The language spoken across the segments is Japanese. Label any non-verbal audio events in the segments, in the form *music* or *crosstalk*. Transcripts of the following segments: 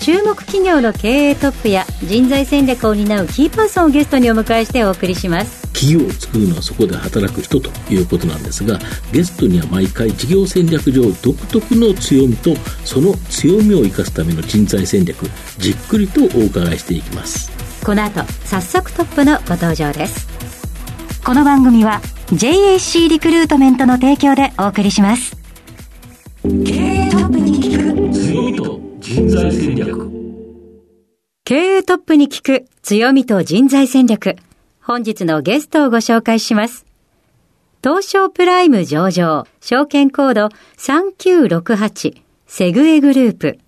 注目企業の経営トップや人材戦略を担うキーパーソンをゲストにお迎えしてお送りします。企業を作るのはそこで働く人ということなんですがゲストには毎回事業戦略上独特の強みとその強みを生かすための人材戦略じっくりとお伺いしていきます。この後早速トップのご登場です。この番組は JAC リクルートメントの提供でお送りします。経営トップに人材戦略経営トップに聞く強みと人材戦略本日のゲストをご紹介します東証プライム上場証券コード3968セグエグループ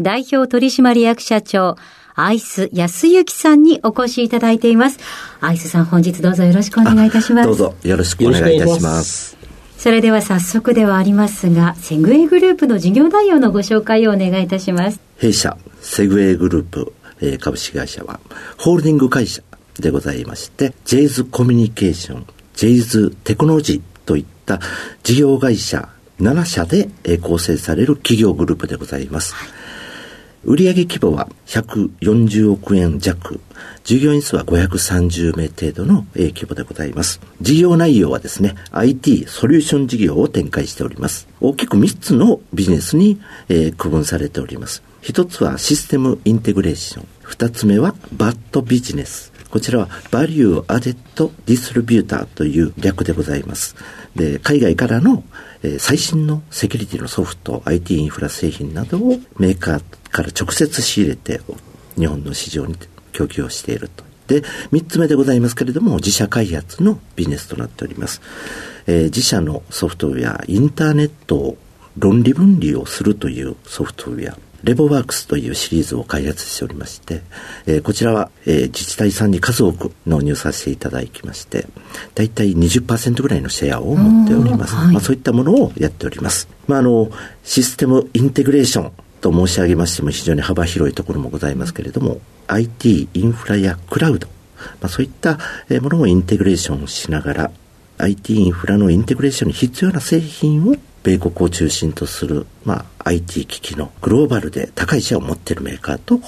代表取締役社長アイス安幸さんにお越しいただいています。アイスさん本日どうぞよろしくお願いいたします。どうぞよろしくお願いいたします。それでは早速ではありますが、セグエグループの事業内容のご紹介をお願いいたします。弊社、セグウェイグループ、えー株式会社は、ホールディング会社でございまして、ジェイズコミュニケーション、ジェイズテクノロジーといった事業会社7社でえー構成される企業グループでございます。売上規模は140億円弱、従業員数は530名程度のえー規模でございます。事業内容はですね、IT ソリューション事業を展開しております。大きく3つのビジネスに、えー区分されております。一つはシステムインテグレーション。二つ目は VAD ビジネス。こちらは Value Added Distributor という略でございます。で、海外からの、えー最新のセキュリティのソフト、IT インフラ製品などをメーカーから直接仕入れて日本の市場に供給をしていると。で、三つ目でございますけれども、自社開発のビジネスとなっております。えー自社のソフトウェア、インターネットを論理分離をするというソフトウェア、レボワークスというシリーズを開発しておりまして、えーこちらは、えー自治体さんに数多く納入させていただきまして、だいたい20%ぐらいのシェアを持っております。はいまあ、そういったものをやっております。まあ、あの、システムインテグレーションと申し上げましても非常に幅広いところもございますけれども、IT、インフラやクラウド、まあ、そういったえーものをインテグレーションしながら、IT インフラのインテグレーションに必要な製品を米国を中心とする、まあ、IT 機器のグローバルで高いシェアを持っているメーカーと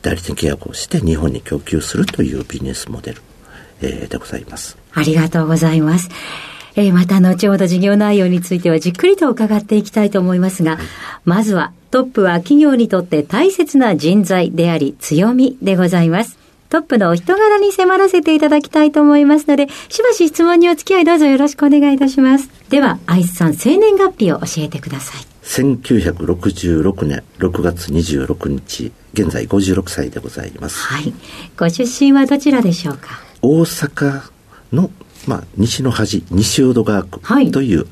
代理店契約をして日本に供給するというビジネスモデル、えーでございます。ありがとうございます。えーまた後ほど事業内容についてはじっくりと伺っていきたいと思いますが、まずはトップは企業にとって大切な人材であり強みでございます。トップのお人柄に迫らせていただきたいと思いますので、しばし質問にお付き合いどうぞよろしくお願いいたします。では、アイスさん、生年月日を教えてください。1966年6月26日、現在56歳でございます。はい。ご出身はどちらでしょうか？大阪の、まあ、西の端、西淀川区はいという、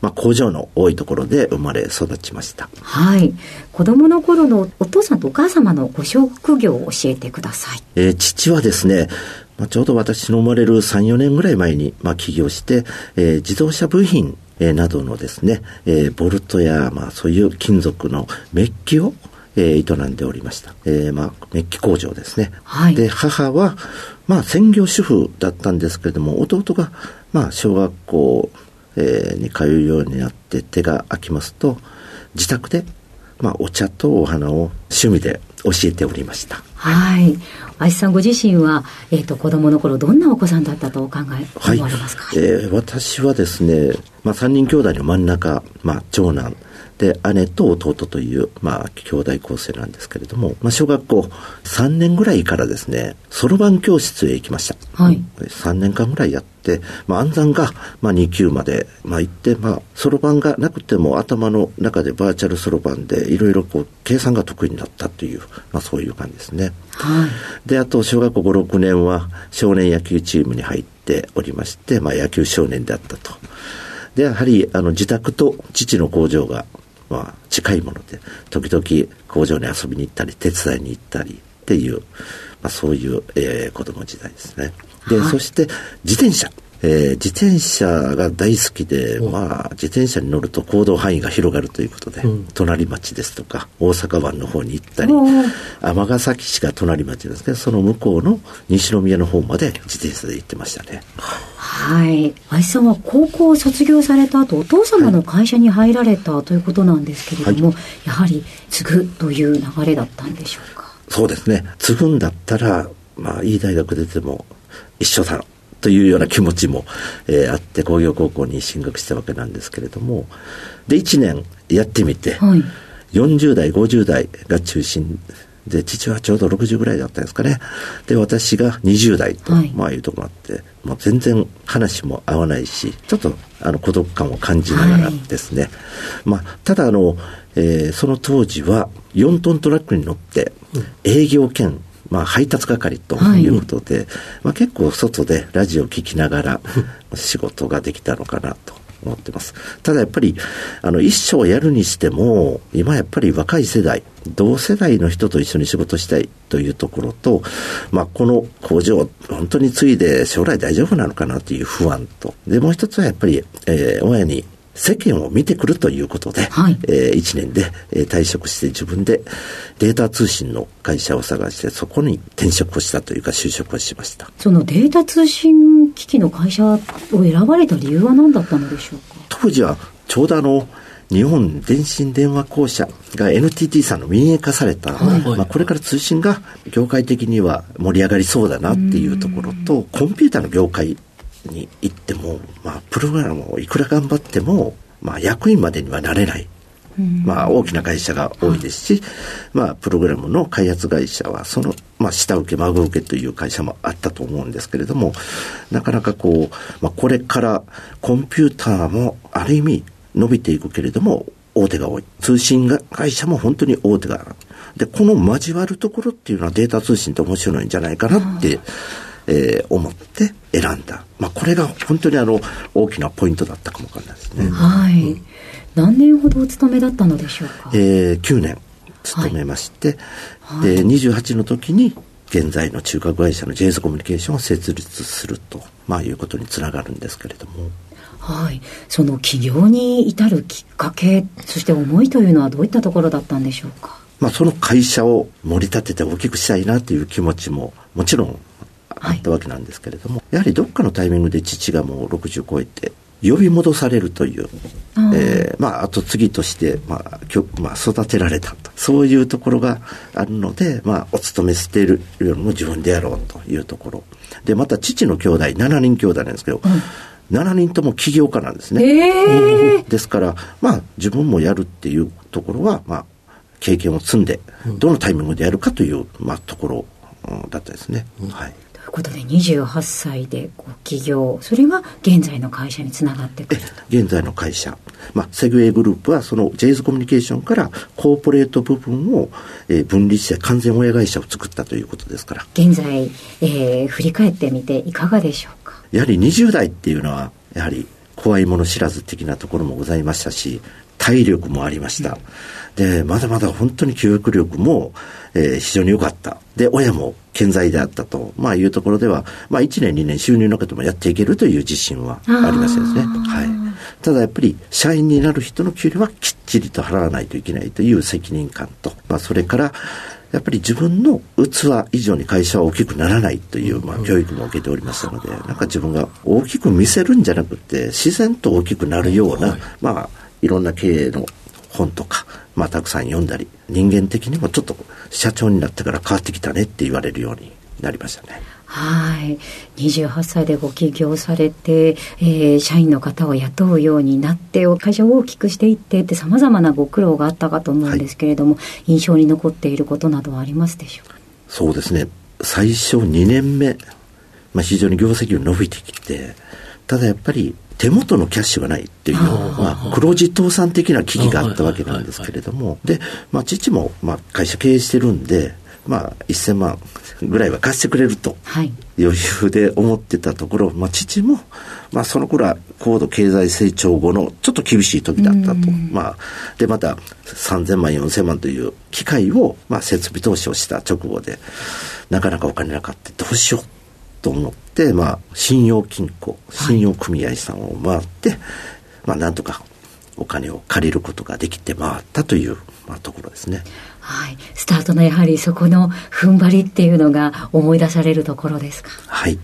まあ、工場の多いところで生まれ育ちました。はい。子供の頃のお父さんとお母様のご職業を教えてください。えー父はですね、まあ、ちょうど私の生まれる3、4年ぐらい前に、まあ、起業して、えー自動車部品、えーなどのですね、えーボルトや、まあ、そういう金属のメッキを、えー営んでおりました。えーまあ、メッキ工場ですね。はいで、母は、まあ、専業主婦だったんですけれども、弟が、まあ、小学校、えーに通うようになって手が空きますと、自宅で、まあ、お茶とお花を趣味で教えておりました。はい。愛さんご自身は、えっ、と、子供の頃、どんなお子さんだったとお考え、はい思われますか、えー私はですね、まあ、3人兄弟の真ん中、まあ、長男で姉と弟という、まあ、兄弟構成なんですけれども、まあ、小学校3年ぐらいからですねそろばん教室へ行きました、はい3年間ぐらいやって、まあ、暗算が、まあ、2級まで、まあ、行ってまあそろばんがなくても頭の中でバーチャルそろばんでいろいろこう計算が得意になったという、まあ、そういう感じですね。はい。で、あと、小学校5、6年は少年野球チームに入っておりまして、まあ、野球少年であったと。で、やはり、あの、自宅と父の工場が、まあ、近いもので、時々工場に遊びに行ったり、手伝いに行ったりっていう、まあ、そういう、えー子供時代ですね。で、はい、そして自転車。えー、自転車が大好きで、まあ、自転車に乗ると行動範囲が広がるということで、うん、隣町ですとか、大阪湾の方に行ったり、尼崎市が隣町ですけど、その向こうの西宮の方まで自転車で行ってましたね。はい。愛さんは高校を卒業された後、お父様の会社に入られたということなんですけれども、はい、やはり継ぐという流れだったんでしょうか？そうですね。継ぐんだったら、まあ、いい大学出ても一緒だというような気持ちも、えー、あって工業高校に進学したわけなんですけれどもで1年やってみて、はい、40代50代が中心で父はちょうど60ぐらいだったんですかね。で私が20代と、はい、まあいうところがあってもう全然話も合わないしちょっとあの孤独感を感じながらですね、はい、まあただあの、えー、その当時は4トントラックに乗って営業兼まあ、配達係ということで、はい、まあ、結構外でラジオを聴きながら *laughs* 仕事ができたのかなと思ってます。ただやっぱり、あの、一生やるにしても、今やっぱり若い世代、同世代の人と一緒に仕事したいというところと、まあ、この工場、本当に継いで将来大丈夫なのかなという不安と、で、もう一つはやっぱり、えー、親に世間を見てくるということで、はい、えー、1年で、えー、退職して自分でデータ通信の会社を探してそこに転職をしたというか就職をしました。そのデータ通信機器の会社を選ばれた理由は何だったのでしょうか？当時はちょうどあの日本電信電話公社が NTT さんの民営化された、はい、まあ、これから通信が業界的には盛り上がりそうだなっていうところとコンピューターの業界に行っても、まあ、プログラムをいくら頑張っても、まあ、役員までにはなれない。まあ、大きな会社が多いですし、まあ、プログラムの開発会社は、その、まあ、下請け、孫請けという会社もあったと思うんですけれども、なかなかこう、まあ、これからコンピューターも、ある意味、伸びていくけれども、大手が多い。通信会社も本当に大手が。で、この交わるところっていうのはデータ通信って面白いんじゃないかなって、えー、思って選んだ。まあ、これが本当にあの、大きなポイントだったかもわかんないですね。はい。何年ほどお勤めだったのでしょうか？えー、9年勤めまして、はい、で、28の時に、現在の中核会社の JS コミュニケーションを設立すると、まあ、いうことにつながるんですけれども。はい。その起業に至るきっかけ、そして思いというのはどういったところだったんでしょうか？まあ、その会社を盛り立てて大きくしたいなという気持ちももちろんあったわけなんですけれども、はい、やはりどっかのタイミングで父がもう60超えて呼び戻されるという、えー、まあ、後継ぎとして、まあ、まあ、育てられたと。そういうところがあるので、まあ、お勤めしているよりも自分でやろうというところ。で、また父の兄弟、7人兄弟なんですけど、うん、7人とも起業家なんですね。えー、*laughs* ですから、まあ、自分もやるっていうところは、まあ、経験を積んで、どのタイミングでやるかという、まあ、ところだったですね。うん、はい。ことで28歳でご起業。それが現在の会社につながってくる。現在の会社、まあ、セグウェイグループはその j ズコミュニケーションからコーポレート部分を、えー、分離して完全親会社を作ったということですから。現在、えー、振り返ってみていかがでしょうか？やはり20代っていうのはやはり怖いもの知らず的なところもございましたし体力もありました、うんで、まだまだ本当に記憶力も、えー、非常に良かった。で、親も健在であったと、まあいうところでは、まあ1年2年収入なくてもやっていけるという自信はありましたですね。はい。ただやっぱり社員になる人の給料はきっちりと払わないといけないという責任感と、まあそれから、やっぱり自分の器以上に会社は大きくならないという、まあ、教育も受けておりましたので、なんか自分が大きく見せるんじゃなくて、自然と大きくなるような、まあ、いろんな経営の本とか、まあ、たくさん読んだり、人間的にもちょっと社長になってから変わってきたねって言われるようになりましたね。はい。28歳でご起業されて、えー、社員の方を雇うようになって、会社を大きくしていってって様々なご苦労があったかと思うんですけれども、はい、印象に残っていることなどはありますでしょうか？そうですね。最初2年目、まあ、非常に業績が伸びてきて、ただやっぱり手元のキャッシュがないっていう、まあ、黒字倒産的な危機があったわけなんですけれども、で、まあ、父も、まあ、会社経営してるんで、まあ、1000万ぐらいは貸してくれると、余裕で思ってたところ、まあ、父も、まあ、その頃は高度経済成長後のちょっと厳しい時だったと。まあ、で、また3000万、4000万という機械を、まあ、設備投資をした直後で、なかなかお金なかった。どうしようと思って、まあ、信用金庫、信用組合さんを回って、はい、まあ、なんとかお金を借りることができて回ったという、まあ、ところですね。はい。スタートのやはりそこの踏ん張りっていうのが思い出されるところですか？はい。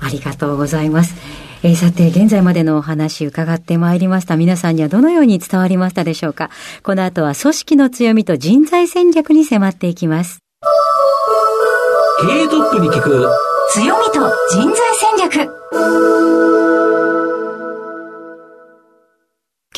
ありがとうございます。えー、さて、現在までのお話伺ってまいりました。皆さんにはどのように伝わりましたでしょうか？この後は組織の強みと人材戦略に迫っていきます。経営トップに聞く強みと人材戦略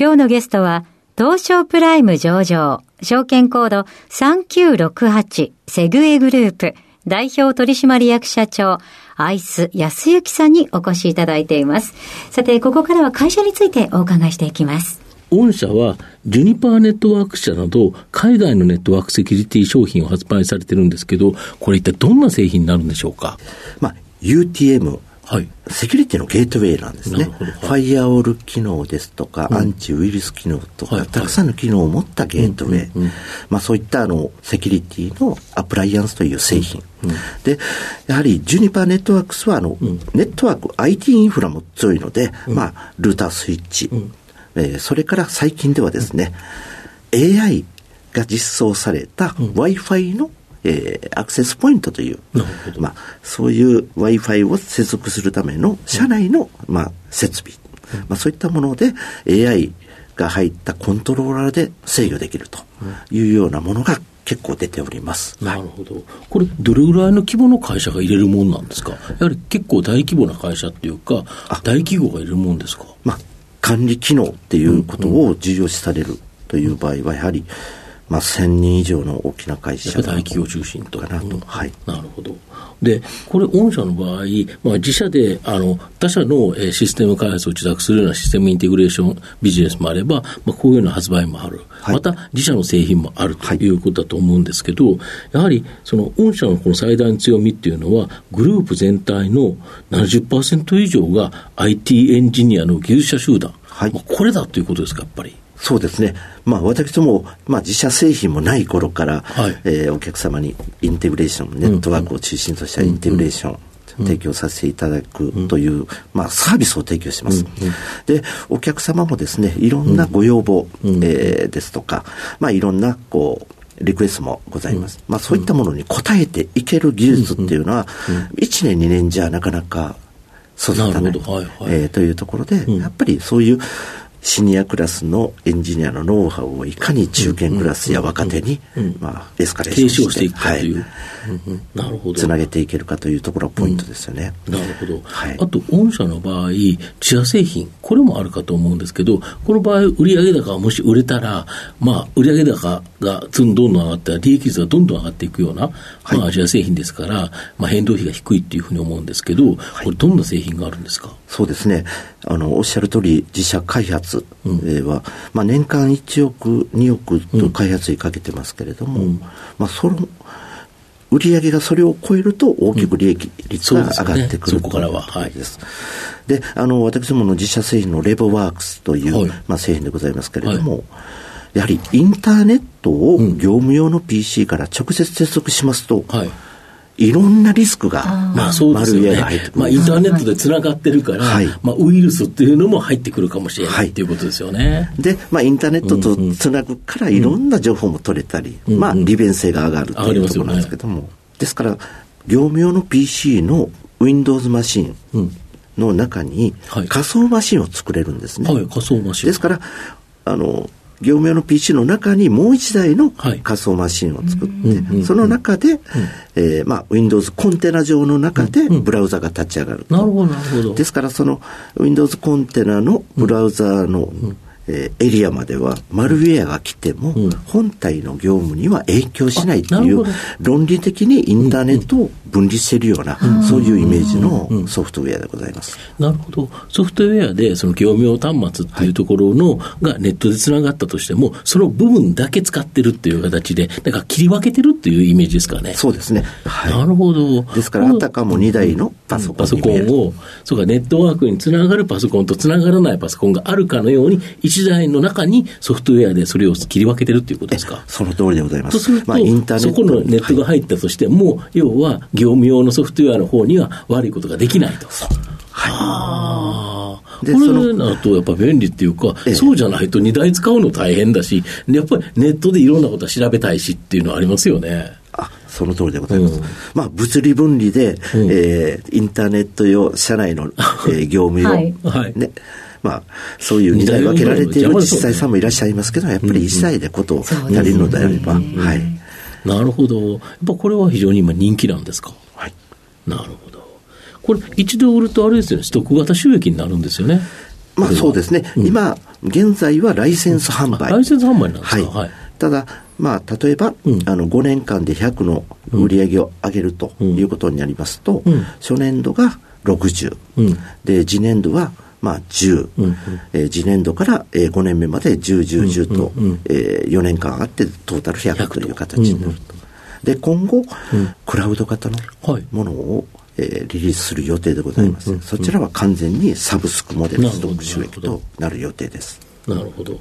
今日のゲストは、東証プライム上場、証券コード3968セグエグループ代表取締役社長、アイス安幸さんにお越しいただいています。さて、ここからは会社についてお伺いしていきます。御社は、ジュニパーネットワーク社など、海外のネットワークセキュリティ商品を発売されてるんですけど、これ一体どんな製品になるんでしょうか？まあ、UTM、はい、セキュリティのゲートウェイなんですね。はい、ファイアオール機能ですとか、うん、アンチウイルス機能とか、はい、たくさんの機能を持ったゲートウェイ。まあそういったあの、セキュリティのアプライアンスという製品。うんうん、で、やはりジュニパーネットワークスはあの、ネットワーク、IT インフラも強いので、まあ、ルータースイッチ、えー、それから最近ではですね、AI が実装された Wi-Fi のえー、アクセスポイントという、まあ、そういう Wi-Fi を接続するための社内の、まあ、設備、まあ、そういったもので AI が入ったコントローラーで制御できるというようなものが結構出ております。なるほど。これ、どれぐらいの規模の会社が入れるもんなんですか？やはり結構大規模な会社っていうか、大企業が入れるもんですか？まあ、管理機能っていうことを重要視されるという場合は、やはり、うんまあ、1000人以上の大きな会社大企業中心と。かなと、うん、はい、なるほどでこれ御社の場合、まあ、自社であの他社のシステム開発を受託するようなシステムインテグレーションビジネスもあれば、まあ、こういうような発売もある、はい、また自社の製品もあるとい。うことだと思うんですけど、はい、やはりその御社のこの最大の強みっていうのはグループ全体の70%以上が IT エンジニアの技術者集団、はい、まあ、これだということですかやっぱり。そうですね。まあ私ども、まあ自社製品もない頃から、はい、えー、お客様にインテグレーション、ネットワークを中心としたインテグレーション、提供させていただくという、まあ、サービスを提供します。で、お客様もですね、いろんなご要望、えー、ですとか、まあ、いろんな、こう、リクエストもございます。まあ、そういったものに応えていける技術っていうのは、1年、2年じゃなかなか育たない、はいはい、えー、というところで、やっぱりそういう、シニアクラスのエンジニアのノウハウをいかに中堅クラスや若手に、まあ、エスカレーションしていくかという、なるほど。つなげていけるかというところがポイントですよね。なるほど。はい、あと、御社の場合、自社製品、これもあるかと思うんですけど、この場合、売上高がもし売れたら、まあ、売上高がどんどん上がったら、利益率がどんどん上がっていくような、まあ、自社製品ですから、まあ、変動費が低いっていうふうに思うんですけど、これ、どんな製品があるんですか？そうですね。あの、おっしゃる通り、自社開発は、まあ、年間1億、2億と開発費かけてますけれども、まあ、その、売上がそれを超えると大きく利益率が上がってくる、うん、そこからは、はい。で、あの、私どもの自社製品のレボワークスという、はい、まあ、製品でございますけれども、はい、やはりインターネットを業務用の PC から直接接続しますと、はいいろんなリスクが、まあそうですよね。まあインターネットでつながってるから、はい、まあウイルスっていうのも入ってくるかもしれないっていうことですよね。で、まあインターネットとつなぐからいろんな情報も取れたり、うん。うん、まあ利便性が上がるというところなんですけども、ね、ですから、業務用の PC の Windows マシンの中に仮想マシンを作れるんですね。はい、仮想マシン。ですから、あの、業務用の PC の中にもう一台の仮想マシンを作って、その中で、えー、まあ、Windows コンテナ上の中でブラウザが立ち上がる。なるほど、なるほど。ですから、その Windows コンテナのブラウザの、えー、エリアまではマルウェアが来ても、本体の業務には影響しないという論理的にインターネットを分離しているような、そういうイメージのソフトウェアでございます。なるほど。ソフトウェアでその業務用端末っていうところの、がネットでつながったとしても、その部分だけ使ってるっていう形で、だから切り分けてるっていうイメージですかね。そうですね。はい、なるほど。ですから、あたかも2台のパソコン、パソコンを、そうか、ネットワークにつながるパソコンとつながらないパソコンがあるかのように、一一台の中にソフトウェアでそれを切り分けてるっていうことですか？その通りでございます。とすると、まあ、インターネット。そこのネットが入ったとしても、はい、要は業務用のソフトウェアの方には悪いことができないと。はい。で、これだとやっぱ便利っていうか、ええ、そうじゃないと2台使うの大変だし、やっぱりネットでいろんなことは調べたいしっていうのはありますよね。あその通りでございます。うん、まあ、物理分離で、うん、えー、インターネット用、社内の、えー、業務用、はい、ね、まあ、そういう2台分けられている自治体さんもいらっしゃいますけど、やっぱり1台でことを足りるのであれば、はい。なるほど。やっぱこれは非常に今人気なんですか？はい。なるほど。これ、一度売るとあれですよね、ストック型収益になるんですよね。まあそうですね、うん、今、現在はライセンス販売。ライセンス販売なんですか、はい、はい、ただ、まあ、例えば、うん、あの5年間で100の売り上げを上げるということになりますと、うん、初年度が60、うん、で次年度はまあ10、うんうん、えー、次年度から、えー、5年目まで10、10、10と、うんうん、えー、4年間あってトータル100という形になると。で、今後、クラウド型のものを、えー、リリースする予定でございます、うんうんうん、そちらは完全にサブスクモデルストック収益となる予定です。なるほど。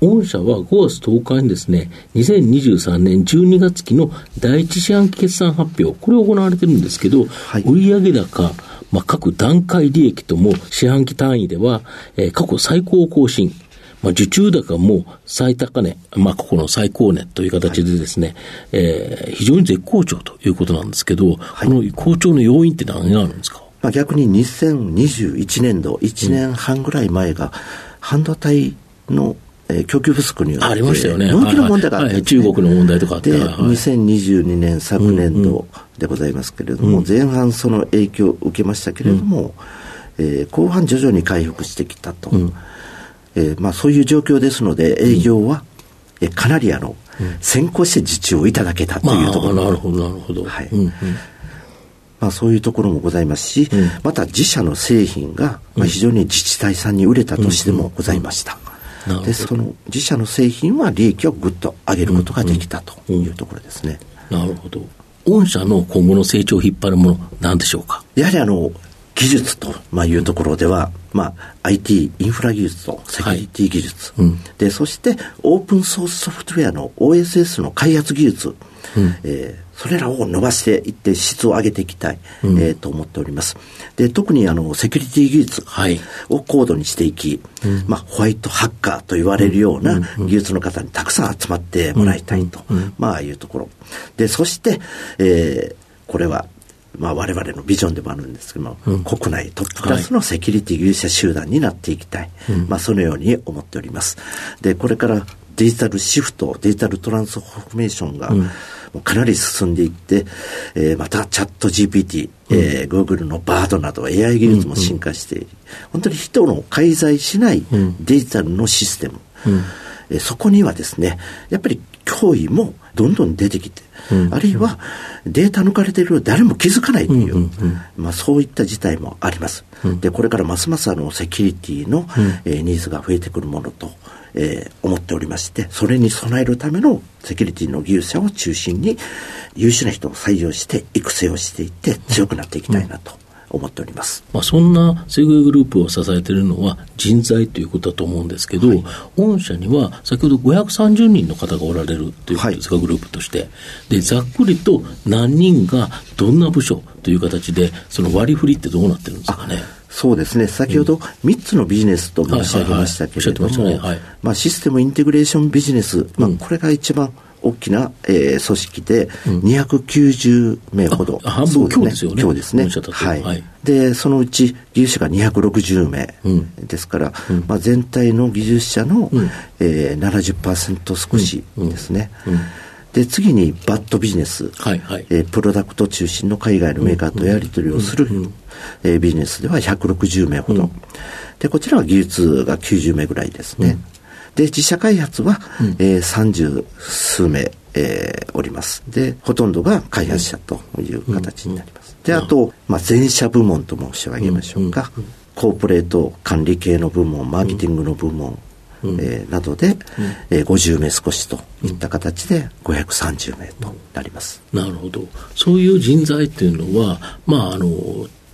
御社は5月10日にですね、2023年12月期の第一四半期決算発表、これを行われてるんですけど、はい、売上高、まあ、各段階利益とも四半期単位では、えー、過去最高更新、まあ、受注高も最高値、まあ、ここの最高値という形でですね、はい、えー、非常に絶好調ということなんですけど、はい、この好調の要因って何があるんですか、まあ、逆に2021年度、1年半ぐらい前が、半導体のえ供給不足によって、ありましたよね。納期の問題があって、ねはい、中国の問題とかあって。で、はい、2022年、昨年度でございますけれども、うんうん、前半その影響を受けましたけれども、うん、えー、後半徐々に回復してきたと。うん、えー、まあ、そういう状況ですので、営業は、うん、えかなりあの、先行して受注をいただけたというところ、まあ、なるほど、なるほど。はい。うんうんまあ、そういうところもございますし、うん、また自社の製品が、まあ、非常に自治体さんに売れた年でもございました。でその自社の製品は利益をぐっと上げることができたというところですね。うんうん、なるほど。御社の今後の成長を引っ張るもの、なんでしょうか？やはりあの、技術と、まあ、いうところでは、まあ、IT、インフラ技術とセキュリティ技術、はい。うん、で、そしてオープンソースソフトウェアの OSS の開発技術、うん、えーそれらを伸ばしていって質を上げていきたい、うん、えー、と思っております。で、特にあの、セキュリティ技術を高度にしていき、はい、まあ、ホワイトハッカーと言われるような技術の方にたくさん集まってもらいたいと、まあ、いうところ。で、そして、えー、これは、まあ、我々のビジョンでもあるんですけども、うん、国内トップクラスのセキュリティ技術者集団になっていきたい。はい、まあ、そのように思っております。で、これからデジタルシフト、デジタルトランスフォーメーションが、うん。かなり進んでいって、えー、またチャット GPT、うん、えー、Google のバードなど AI 技術も進化している、うん。うん、本当に人の介在しないデジタルのシステム、うん、えー、そこにはですね、やっぱり脅威もどんどん出てきて、うん、あるいはデータ抜かれている誰も気づかないという、うんうんうん、まあ、そういった事態もあります。うん、でこれからますますあのセキュリティの、うん、えー、ニーズが増えてくるものとえー、思っておりまして、それに備えるためのセキュリティの技術者を中心に優秀な人を採用して育成をしていって強くなっていきたいなと。思っております、まあ、そんなセグウェイグループを支えているのは人材ということだと思うんですけど、はい、御社には先ほど530人の方がおられるということですか、はい、グループとして。で、ざっくりと何人がどんな部署という形で、その割り振りってどうなってるんですかね。そうですね。先ほど3つのビジネスと申し上げましたけれども、まあシステムインテグレーションビジネス、まあこれが一番大きな、えー、組織で290名ほど。半分今日ですよね。ですね。はい。はい、で、そのうち技術者が260名ですから、うん、まあ全体の技術者の、うん、えー、70%少しですね。うん。で、次にバッドビジネス、はいはい、えー、プロダクト中心の海外のメーカーとやり取りをする、うんうん、えー、ビジネスでは160名ほど、うん、で、こちらは技術が90名ぐらいですね。うん、で、自社開発は、うん、えー、30数名、えー、おります。で、ほとんどが開発者という形になります。で、あと、まあ、全社部門と申し上げましょうか。コーポレート管理系の部門、マーケティングの部門、うん、えー、などで、うん、えー、50名少しといった形で530名となります、なるほど。そういう人材っていうのはまああの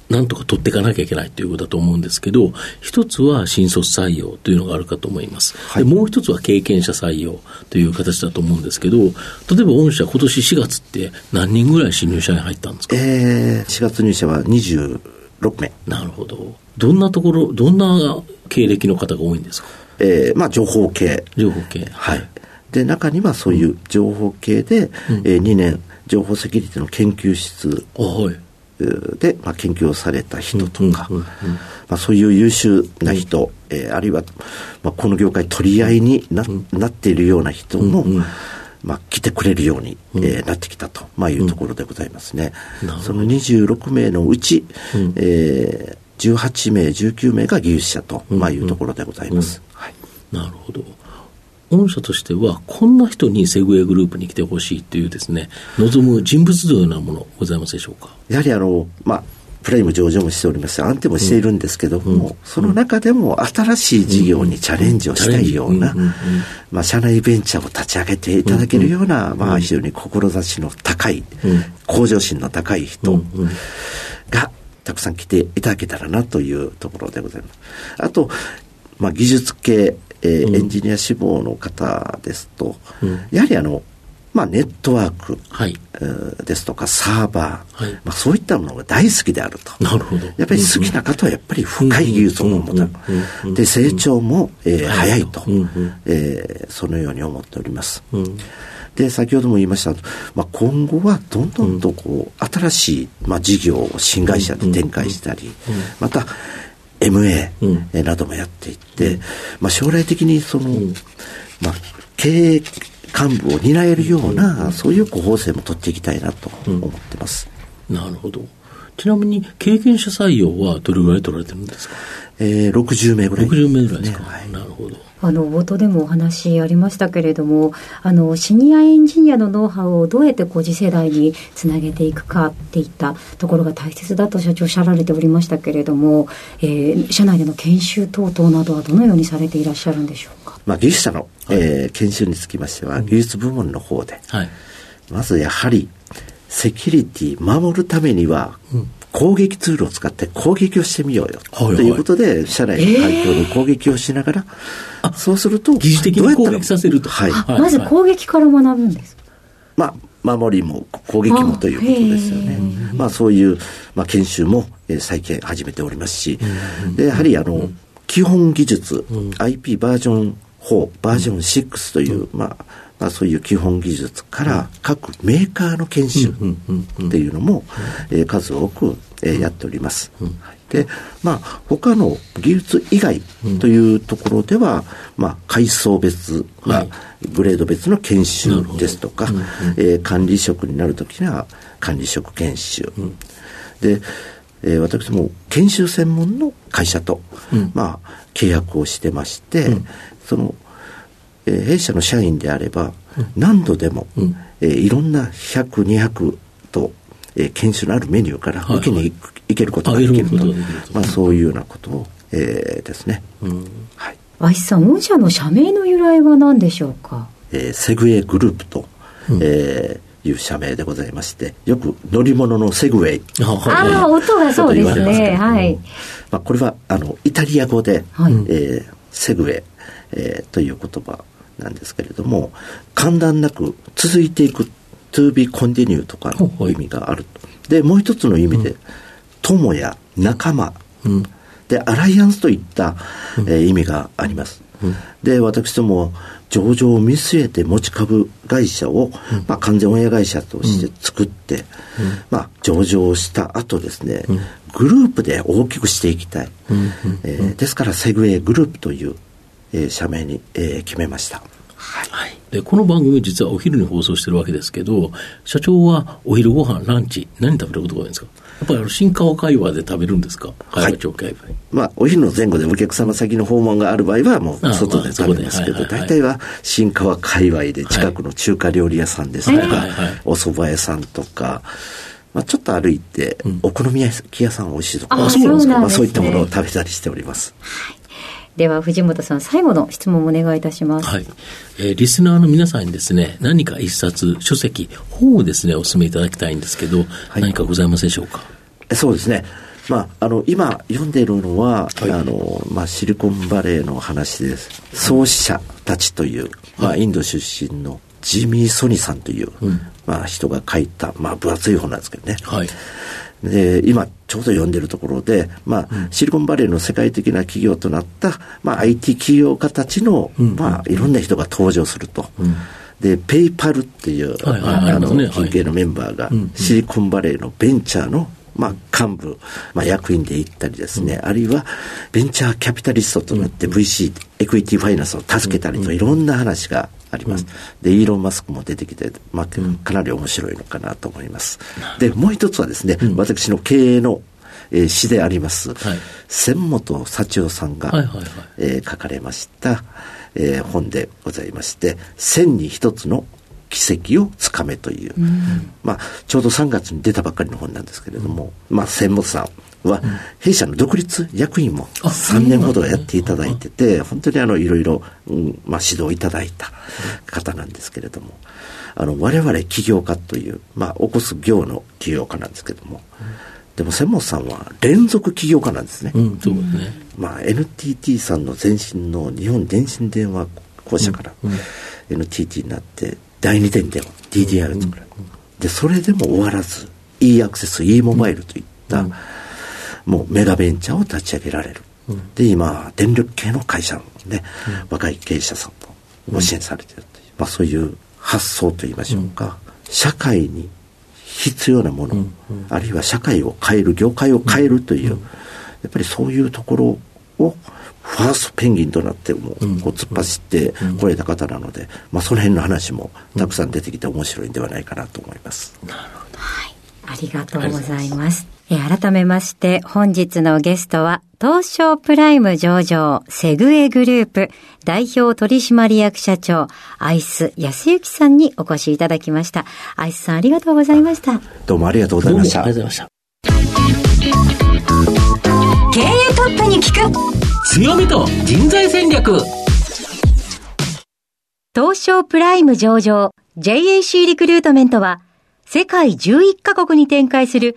なんとか取っていかなきゃいけないということだと思うんですけど、一つは新卒採用というのがあるかと思います。はい、でもう一つは経験者採用という形だと思うんですけど、例えば御社今年4月って何人ぐらい新入社員入ったんですか？えー、4月入社は26名。なるほど。どんなところ、どんな経歴の方が多いんですか？えー、まあ情報系。情報系。はい。で、中にはそういう情報系で、うん、えー、2年、情報セキュリティの研究室。はいで、まあ、研究をされた人とか、まあ、そういう優秀な人、うん、えー、あるいは、まあ、この業界取り合いにな,、なっているような人も、まあ、来てくれるように、うん、えー、なってきたと、まあ、いうところでございますね。その26名のうち、うん、えー、18名、19名が技術者と、まあ、いうところでございます。はい、なるほど。御社としては、こんな人にセグウェイグループに来てほしいというですね、望む人物像のようなものございますでしょうか？やはりあの、まあ、プライム上場もしております。し、安定もしているんですけども、うんうん、その中でも新しい事業にチャレンジをしたいような、まあ、社内ベンチャーを立ち上げていただけるような、まあ、非常に志の高い、向上心の高い人が、たくさん来ていただけたらなというところでございます。あと、まあ、技術系、えー、エンジニア志望の方ですと、やはりあの、まあ、ネットワーク、はい。ですとかサーバー、はい、まあ、そういったものが大好きであると。なるほど。やっぱり好きな方はやっぱり深い技術を持たで、成長も、えー、早いと、えー、そのように思っております。で、先ほども言いました、まあ、今後はどんどんとこう、新しい、まあ、事業を新会社で展開したり、また、MA などもやっていって、まあ、将来的にその、まあ、経営幹部を担えるような、そういう候補生も取っていきたいなと思ってます。なるほど。ちなみに経験者採用はどれぐらい取られてるんですか？えー、60名ぐらい、ね。60名ぐらいですか、はい、なるほど。あの冒頭でもお話ありましたけれどもあのシニアエンジニアのノウハウをどうやってこう次世代につなげていくかっていったところが大切だと社長おっしゃられておりましたけれども、えー、社内での研修等々などはどのようにされていらっしゃるんでしょうか、まあ、技術者の、えー、研修につきましては、技術部門の方で、はい、まずやはりセキュリティ守るためには、うん攻撃ツールを使って攻撃をしてみようよ、はいはい、ということで社内の環境の攻撃をしながら、えー、そうすると疑似的に攻撃させると、はい、まず攻撃から学ぶんですまあ守りも攻撃もということですよね。まあそういう、まあ、研修も、えー、最近始めておりますし、でやはりあの、基本技術、IP バージョン4、バージョン6という、まあまあ、そういう基本技術から各メーカーの研修っていうのも、えー、数多く、えー、やっております。で、まあ、他の技術以外というところでは、まあ、階層別、まあ、グレード別の研修ですとか、えー、管理職になるときには管理職研修。で、えー、私も研修専門の会社と、まあ、契約をしてまして、その、えー、弊社の社員であれば、何度でも、うん、えー、いろんな100、200と、えー、研修のあるメニューから受けに行く、はい、けることができると、まあ、そういうようなことを、えー、ですね。うん、はい。愛さん、御社の社名の由来は何でしょうか？えー、セグウェイグループと、うん、えー、いう社名でございましてよく乗り物のセグウェイ。ああ音がそうですね。はい、まあ、これはあのイタリア語で、はい、えー、セグウェイ、えー、という言葉なんですけれども間断なく続いていく to be continue とかの意味があるでもう一つの意味で、友や仲間、うん、でアライアンスといった、うん、えー、意味があります、うん、で私ども上場を見据えて持ち株会社を、まあ、完全親会社として作って、まあ、上場した後ですね、グループで大きくしていきたい、えー、ですからセグウェイグループというえー、社名に、えー、決めました。はい、でこの番組実はお昼に放送してるわけですけど社長はお昼ご飯ランチ何食べることが多いんですか？やっぱり新川会話で食べるんですか？会話町会話、まあお昼の前後でお客様先の訪問がある場合はもう外で食べますけど、大体は新川界隈で近くの中華料理屋さんですとか、はい、お蕎麦屋さんとか、まあ、ちょっと歩いて、お好み焼き屋さん美味しいとか、そういったものを食べたりしております。はいでは藤本さん最後の質問をお願いいたします。はい。えー、リスナーの皆さんにですね、何か一冊、書籍、本をですね、お勧めいただきたいんですけど、はい、何かございますでしょうか？そうですね。まあ、あの、今読んでいるのは、はい、あの、まあ、シリコンバレーの話です。創始者たちという、まあ、インド出身のジミー・ソニさんという、うん、まあ、人が書いた、まあ、分厚い本なんですけどね。はい。で、今、ちょうど読んでるところで、まあ、うん、シリコンバレーの世界的な企業となった、まあ、IT 企業家たちの、うん、まあ、いろんな人が登場すると。うん。で、ペイパルっていう、あの、ね、近のメンバーが、シリコンバレーのベンチャーのまあ、幹部、まあ、役員で行ったりですね、うん、あるいはベンチャーキャピタリストとなって VC、エクイティファイナンスを助けたりといろんな話があります。で、イーロン・マスクも出てきて、まあ、かなり面白いのかなと思います。で、もう一つはですね、私の経営のえー、詩であります、はい、千本幸男さんが、はいはいはい、えー、書かれました、えー、本でございまして「千に一つの奇跡をつかめという、うん、まあ、ちょうど3月に出たばっかりの本なんですけれども、うん、まあ、専門さんは、弊社の独立役員も3年ほどやっていただいてて、本当にあの、いろいろ、うんまあ、指導いただいた方なんですけれども、あの、我々起業家という、まあ、起こす業の起業家なんですけれども、でも専門さんは連続起業家なんですね。うん、そうですね。まあ、NTT さんの前身の日本電信電話公社から、NTT になって、第二点では DDR 作る、うん、でそれでも終わらず e アクセス e モバイルといった、うん、もうメガベンチャーを立ち上げられる、うん、で今電力系の会社のね、若い経営者さんとご支援されてるという、まあ、そういう発想といいましょうか、社会に必要なもの、あるいは社会を変える業界を変えるという、やっぱりそういうところをファーストペンギンとなってもこう突っ走ってこれた方なので、まあ、その辺の話もたくさん出てきて面白いんではないかなと思います。なるほど。はい。ありがとうございます。え改めまして、本日のゲストは、東証プライム上場、セグエグループ、代表取締役社長、アイス安幸さんにお越しいただきました。アイスさんありがとうございました。どうもありがとうございました。ありがとうございました。経営トップに聞く強みと人材戦略東証プライム上場 JAC リクルートメントは世界11カ国に展開する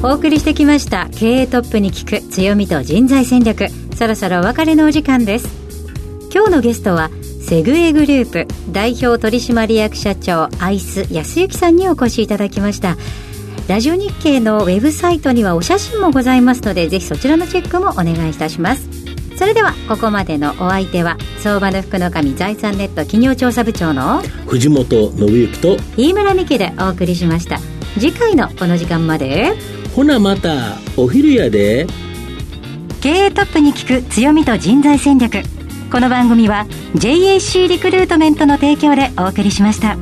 お送りしてきました。経営トップに聞く強みと人材戦略。そろそろお別れのお時間です。今日のゲストはセグエグループ代表取締役社長アイス安幸さんにお越しいただきました。ラジオ日経のウェブサイトにはお写真もございますのでぜひそちらのチェックもお願いいたします。それではここまでのお相手は相場の福の神財産ネット企業調査部長の藤本信之と飯村美希でお送りしました。次回のこの時間までほなまたお昼やで経営トップに聞く強みと人材戦略この番組は JAC リクルートメントの提供でお送りしました。